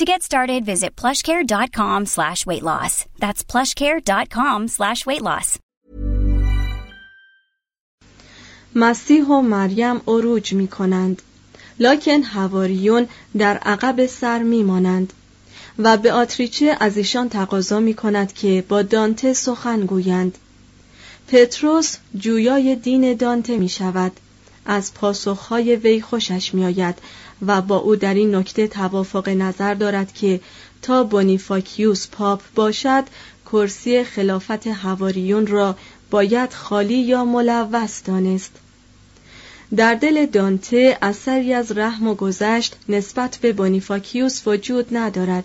To get started, visit plushcare.com slash weight loss. That's plushcare.com slash weight loss. مسیح و مریم عروج می کنند لکن هواریون در عقب سر می مانند و به آتریچه از ایشان تقاضا می کند که با دانته سخن گویند پتروس جویای دین دانته می شود از پاسخهای وی خوشش می آید و با او در این نکته توافق نظر دارد که تا بونیفاکیوس پاپ باشد کرسی خلافت هواریون را باید خالی یا ملوث دانست. در دل دانته اثری از رحم و گذشت نسبت به بونیفاکیوس وجود ندارد.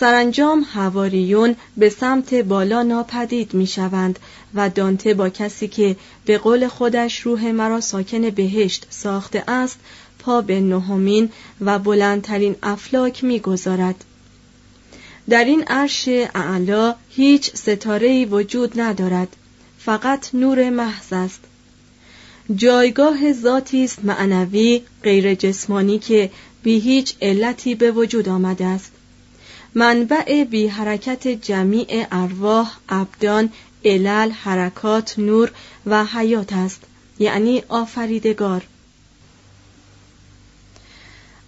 سرانجام هواریون به سمت بالا ناپدید می شوند و دانته با کسی که به قول خودش روح مرا ساکن بهشت ساخته است پا به نهمین و بلندترین افلاک می گذارد. در این عرش اعلا هیچ ستاره وجود ندارد فقط نور محض است جایگاه ذاتی است معنوی غیر جسمانی که بی هیچ علتی به وجود آمده است منبع بی حرکت جمیع ارواح ابدان علل حرکات نور و حیات است یعنی آفریدگار.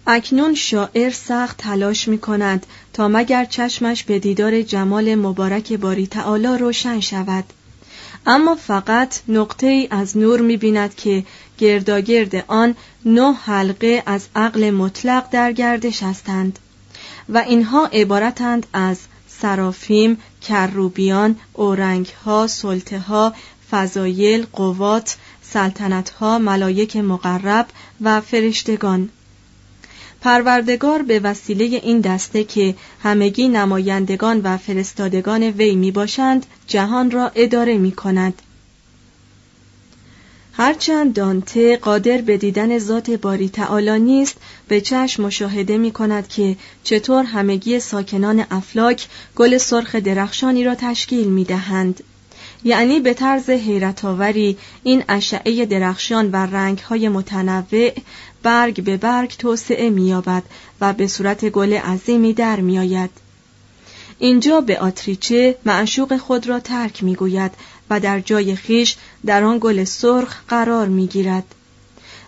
اکنون شاعر سخت تلاش می کند تا مگر چشمش به دیدار جمال مبارک باری تعالی روشن شود. اما فقط نقطه ای از نور می بیند که گرداگرد آن نه حلقه از عقل مطلق در گردش هستند. و اینها عبارتند از سرافیم، کروبیان، اورنگها، سلطه فضایل، قوات، سلطنتها، ملایک مقرب و فرشتگان پروردگار به وسیله این دسته که همگی نمایندگان و فرستادگان وی می باشند جهان را اداره می کند. هرچند دانته قادر به دیدن ذات باری تعالی نیست به چشم مشاهده می کند که چطور همگی ساکنان افلاک گل سرخ درخشانی را تشکیل می دهند. یعنی به طرز حیرت آوری این اشعه درخشان و رنگهای متنوع برگ به برگ توسعه می‌یابد و به صورت گل عظیمی در میآید. اینجا به آتریچه معشوق خود را ترک می‌گوید و در جای خیش در آن گل سرخ قرار می‌گیرد.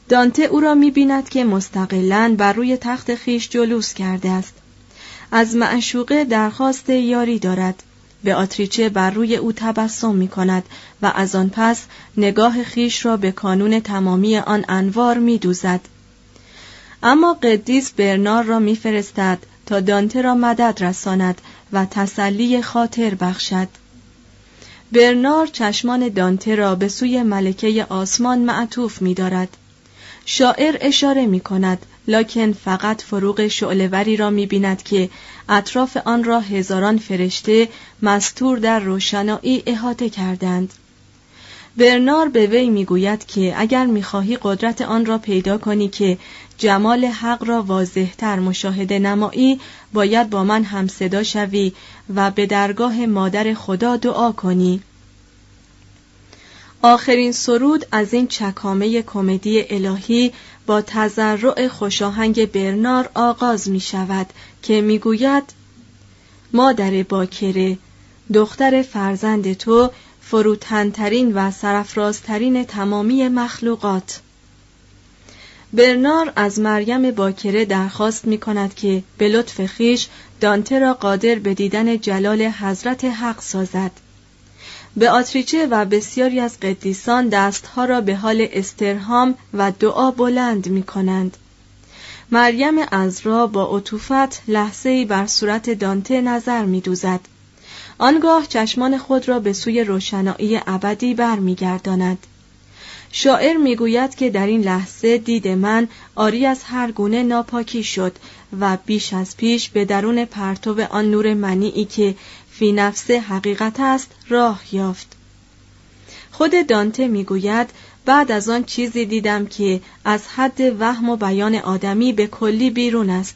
دانته او را می‌بیند که مستقلا بر روی تخت خیش جلوس کرده است. از معشوقه درخواست یاری دارد به آتریچه بر روی او تبسم می کند و از آن پس نگاه خیش را به کانون تمامی آن انوار می دوزد. اما قدیس برنار را میفرستد تا دانته را مدد رساند و تسلی خاطر بخشد برنار چشمان دانته را به سوی ملکه آسمان معطوف می دارد. شاعر اشاره می کند لکن فقط فروغ شعلوری را می بیند که اطراف آن را هزاران فرشته مستور در روشنایی احاطه کردند برنار به وی می‌گوید که اگر می‌خواهی قدرت آن را پیدا کنی که جمال حق را واضحتر مشاهده نمایی باید با من هم صدا شوی و به درگاه مادر خدا دعا کنی. آخرین سرود از این چکامه کمدی الهی با تذرع خوشاهنگ برنار آغاز می شود که می گوید مادر باکره دختر فرزند تو فروتنترین و سرفرازترین تمامی مخلوقات برنار از مریم باکره درخواست می کند که به لطف خیش دانته را قادر به دیدن جلال حضرت حق سازد به آتریچه و بسیاری از قدیسان دستها را به حال استرهام و دعا بلند می کنند. مریم ازرا با عطوفت لحظه بر صورت دانته نظر می دوزد. آنگاه چشمان خود را به سوی روشنایی ابدی برمیگرداند. شاعر می‌گوید که در این لحظه دید من آری از هر گونه ناپاکی شد و بیش از پیش به درون پرتو آن نور منیعی که فی نفس حقیقت است راه یافت خود دانته می‌گوید بعد از آن چیزی دیدم که از حد وهم و بیان آدمی به کلی بیرون است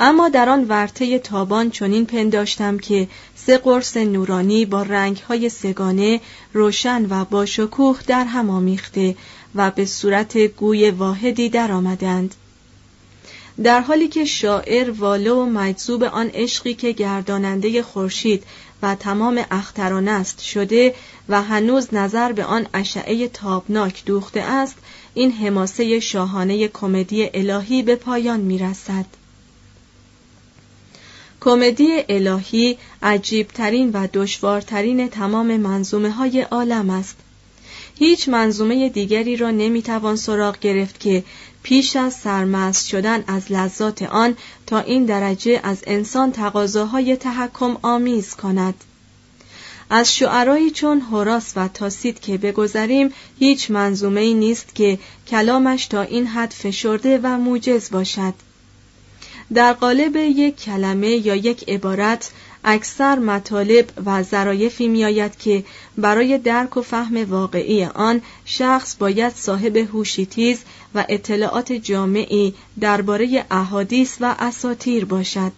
اما در آن ورته تابان چنین پنداشتم که سه قرص نورانی با رنگهای سگانه روشن و با شکوه در هم آمیخته و به صورت گوی واحدی در آمدند. در حالی که شاعر واله و مجذوب آن عشقی که گرداننده خورشید و تمام اختران است شده و هنوز نظر به آن اشعه تابناک دوخته است این حماسه شاهانه کمدی الهی به پایان می‌رسد کمدی الهی عجیبترین و دشوارترین تمام منظومه های عالم است. هیچ منظومه دیگری را نمی‌توان سراغ گرفت که پیش از سرمست شدن از لذات آن تا این درجه از انسان تقاضاهای تحکم آمیز کند. از شعرایی چون هوراس و تاسید که بگذریم هیچ منظومه ای نیست که کلامش تا این حد فشرده و موجز باشد. در قالب یک کلمه یا یک عبارت اکثر مطالب و ظرایفی میآید که برای درک و فهم واقعی آن شخص باید صاحب هوشی تیز و اطلاعات جامعی درباره احادیث و اساتیر باشد.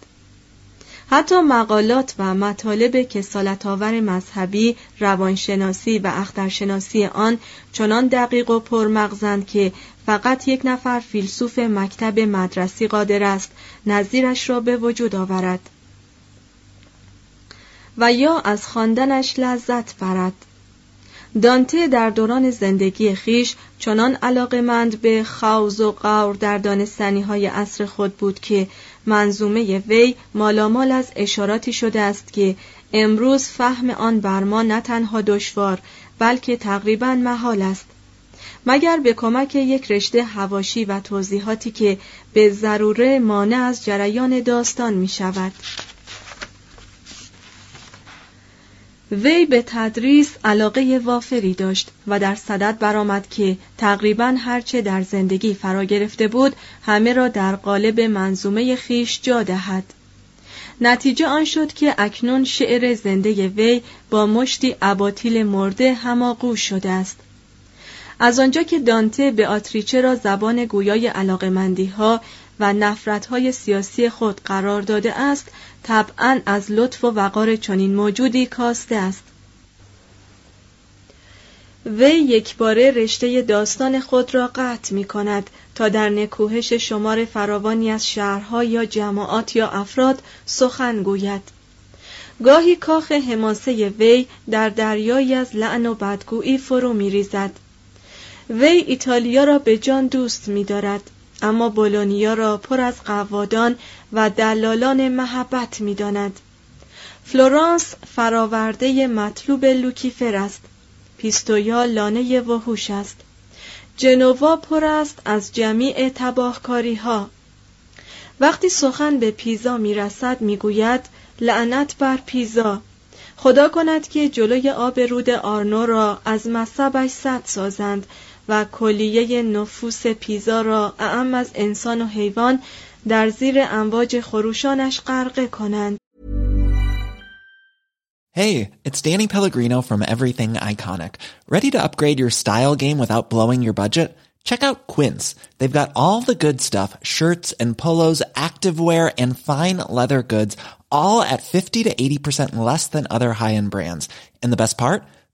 حتی مقالات و مطالب کسالت آور مذهبی، روانشناسی و اخترشناسی آن چنان دقیق و پرمغزند که فقط یک نفر فیلسوف مکتب مدرسی قادر است نظیرش را به وجود آورد. و یا از خواندنش لذت برد. دانته در دوران زندگی خیش چنان علاقمند به خوز و قور در دانستنی های عصر خود بود که منظومه وی مالامال از اشاراتی شده است که امروز فهم آن بر ما نه تنها دشوار بلکه تقریبا محال است. مگر به کمک یک رشته هواشی و توضیحاتی که به ضروره مانع از جریان داستان می شود. وی به تدریس علاقه وافری داشت و در صدد برآمد که تقریبا هرچه در زندگی فرا گرفته بود همه را در قالب منظومه خیش جا دهد نتیجه آن شد که اکنون شعر زنده وی با مشتی اباطیل مرده هماغوش شده است از آنجا که دانته به آتریچه را زبان گویای علاقمندی ها و نفرت های سیاسی خود قرار داده است طبعا از لطف و وقار چنین موجودی کاسته است وی یک باره رشته داستان خود را قطع می کند تا در نکوهش شمار فراوانی از شهرها یا جماعات یا افراد سخن گوید گاهی کاخ حماسه وی در دریایی از لعن و بدگویی فرو می ریزد. وی ایتالیا را به جان دوست می دارد اما بولونیا را پر از قوادان و دلالان محبت می داند. فلورانس فراورده مطلوب لوکیفر است. پیستویا لانه وحوش است. جنوا پر است از جمیع تباهکاری ها وقتی سخن به پیزا می رسد می گوید لعنت بر پیزا. خدا کند که جلوی آب رود آرنو را از مصبش سد سازند و کلیه نفوس پیزا را اعم از انسان و حیوان در زیر امواج خروشانش غرقه کنند Hey, it's Danny Pellegrino from Everything Iconic. Ready to upgrade your style game without blowing your budget? Check out Quince. They've got all the good stuff, shirts and polos, activewear and fine leather goods, all at 50 to 80% less than other high-end brands. And the best part?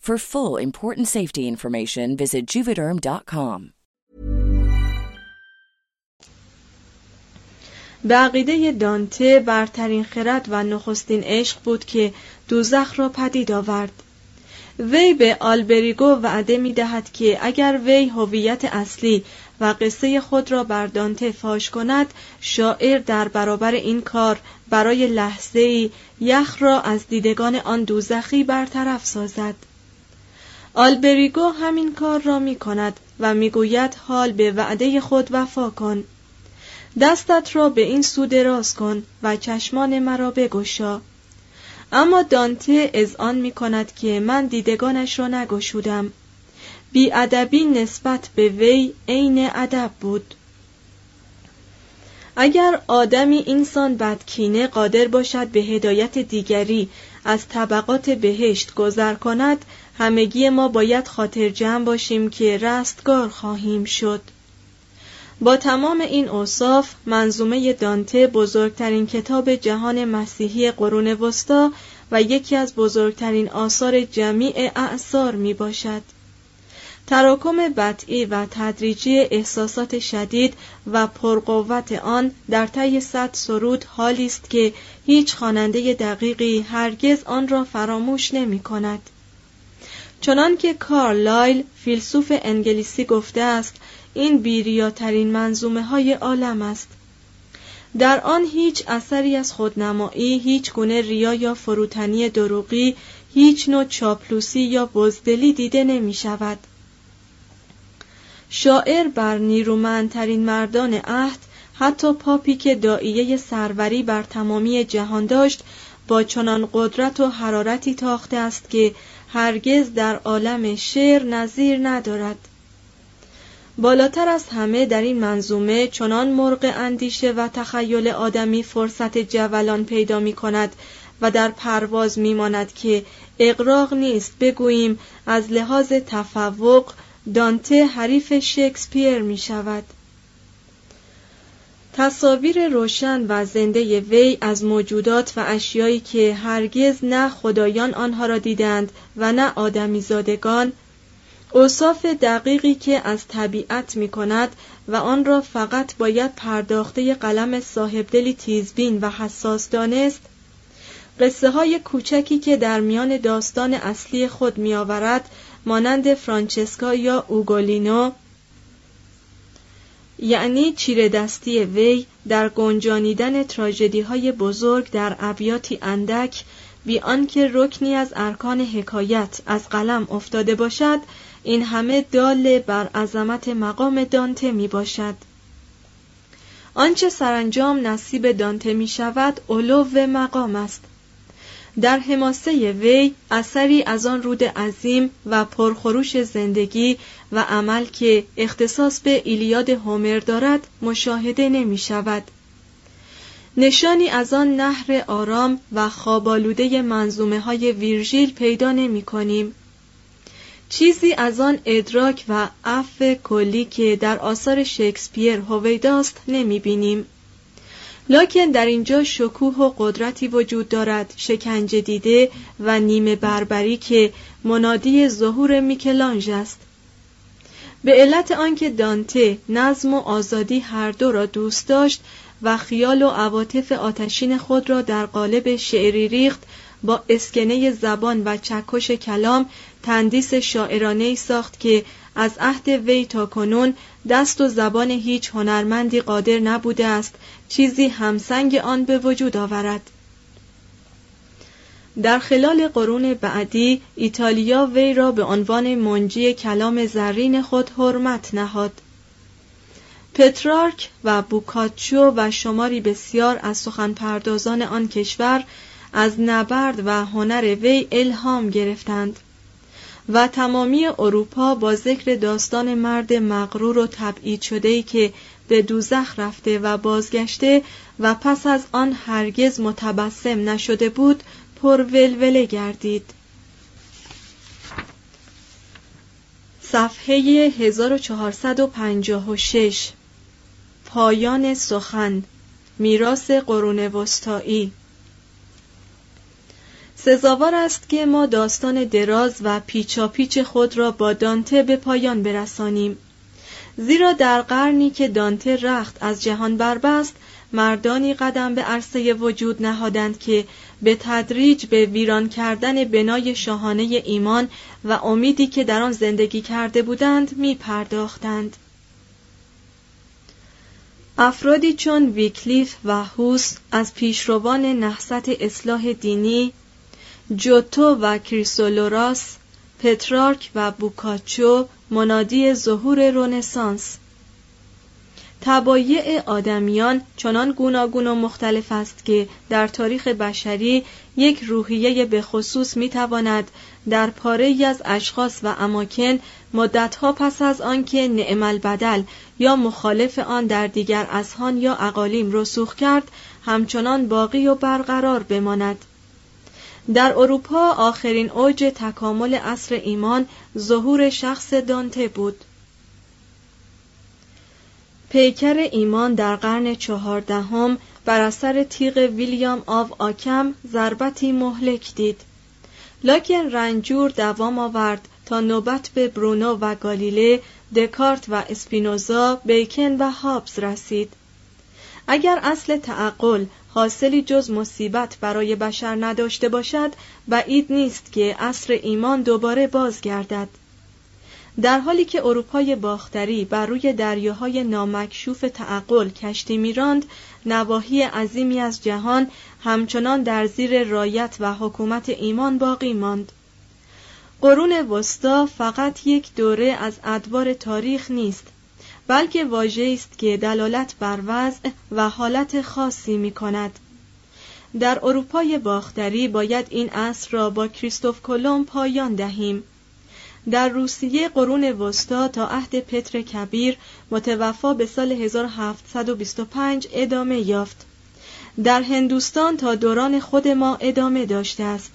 For full important safety information, visit juvederm.com. به عقیده دانته برترین خرد و نخستین عشق بود که دوزخ را پدید آورد وی به آلبریگو وعده می دهد که اگر وی هویت اصلی و قصه خود را بر دانته فاش کند شاعر در برابر این کار برای لحظه یخ را از دیدگان آن دوزخی برطرف سازد آلبریگو همین کار را می کند و می‌گوید حال به وعده خود وفا کن. دستت را به این سو دراز کن و چشمان مرا بگشا. اما دانته آن می کند که من دیدگانش را نگشودم. ادبی نسبت به وی عین ادب بود. اگر آدمی اینسان بدکینه قادر باشد به هدایت دیگری از طبقات بهشت گذر کند همگی ما باید خاطر جمع باشیم که رستگار خواهیم شد با تمام این اوصاف منظومه دانته بزرگترین کتاب جهان مسیحی قرون وسطا و یکی از بزرگترین آثار جمیع اعثار می باشد. تراکم بطعی و تدریجی احساسات شدید و پرقوت آن در طی صد سرود حالی است که هیچ خواننده دقیقی هرگز آن را فراموش نمی کند. چنان که کارلایل فیلسوف انگلیسی گفته است این بیریاترین منظومه های عالم است. در آن هیچ اثری از خودنمایی هیچ گونه ریا یا فروتنی دروغی هیچ نوع چاپلوسی یا بزدلی دیده نمی شود. شاعر بر نیرومندترین مردان عهد حتی پاپی که دائیه سروری بر تمامی جهان داشت با چنان قدرت و حرارتی تاخته است که هرگز در عالم شعر نظیر ندارد. بالاتر از همه در این منظومه چنان مرغ اندیشه و تخیل آدمی فرصت جولان پیدا می کند و در پرواز میماند که اقراق نیست بگوییم از لحاظ تفوق دانته حریف شکسپیر می شود. تصاویر روشن و زنده وی از موجودات و اشیایی که هرگز نه خدایان آنها را دیدند و نه آدمیزادگان اوصاف دقیقی که از طبیعت می کند و آن را فقط باید پرداخته قلم صاحب دلی تیزبین و حساس دانست قصه های کوچکی که در میان داستان اصلی خود می آورد مانند فرانچسکا یا اوگولینو یعنی چیره دستی وی در گنجانیدن تراژدی های بزرگ در ابیاتی اندک بی آنکه رکنی از ارکان حکایت از قلم افتاده باشد این همه دال بر عظمت مقام دانته می باشد آنچه سرانجام نصیب دانته می شود علو مقام است. در حماسه وی اثری از آن رود عظیم و پرخروش زندگی و عمل که اختصاص به ایلیاد هومر دارد مشاهده نمی شود. نشانی از آن نهر آرام و خوابالوده منظومه های ویرژیل پیدا نمی کنیم. چیزی از آن ادراک و عفو کلی که در آثار شکسپیر هویداست نمی بینیم. لکن در اینجا شکوه و قدرتی وجود دارد شکنجه دیده و نیمه بربری که منادی ظهور میکلانژ است. به علت آنکه دانته نظم و آزادی هر دو را دوست داشت و خیال و عواطف آتشین خود را در قالب شعری ریخت با اسکنه زبان و چکش کلام تندیس شاعرانه ساخت که از عهد وی تا کنون دست و زبان هیچ هنرمندی قادر نبوده است چیزی همسنگ آن به وجود آورد. در خلال قرون بعدی ایتالیا وی را به عنوان منجی کلام زرین خود حرمت نهاد. پترارک و بوکاچو و شماری بسیار از سخنپردازان آن کشور از نبرد و هنر وی الهام گرفتند و تمامی اروپا با ذکر داستان مرد مغرور و تبعید شده که به دوزخ رفته و بازگشته و پس از آن هرگز متبسم نشده بود پر ولوله گردید. صفحه 1456 پایان سخن. میراث قرون وسطایی. سزاوار است که ما داستان دراز و پیچاپیچ خود را با دانته به پایان برسانیم. زیرا در قرنی که دانته رخت از جهان بربست مردانی قدم به عرصه وجود نهادند که به تدریج به ویران کردن بنای شاهانه ایمان و امیدی که در آن زندگی کرده بودند می پرداختند. افرادی چون ویکلیف و هوس از پیشروان نحست اصلاح دینی جوتو و کریسولوراس پترارک و بوکاچو منادی ظهور رونسانس تبایع آدمیان چنان گوناگون و مختلف است که در تاریخ بشری یک روحیه به خصوص می تواند در پاره از اشخاص و اماکن مدتها پس از آنکه نعم البدل یا مخالف آن در دیگر اذهان یا اقالیم رسوخ کرد همچنان باقی و برقرار بماند. در اروپا آخرین اوج تکامل عصر ایمان ظهور شخص دانته بود. پیکر ایمان در قرن چهاردهم بر اثر تیغ ویلیام آو آکم ضربتی مهلک دید. لکن رنجور دوام آورد تا نوبت به برونو و گالیله دکارت و اسپینوزا بیکن و هابز رسید. اگر اصل تعقل حاصلی جز مصیبت برای بشر نداشته باشد بعید نیست که عصر ایمان دوباره بازگردد. در حالی که اروپای باختری بر روی دریاهای نامکشوف تعقل کشتی میراند نواحی عظیمی از جهان همچنان در زیر رایت و حکومت ایمان باقی ماند. قرون وسطا فقط یک دوره از ادوار تاریخ نیست. بلکه واژه است که دلالت بر وضع و حالت خاصی می کند. در اروپای باختری باید این عصر را با کریستوف کلم پایان دهیم. در روسیه قرون وسطا تا عهد پتر کبیر متوفا به سال 1725 ادامه یافت. در هندوستان تا دوران خود ما ادامه داشته است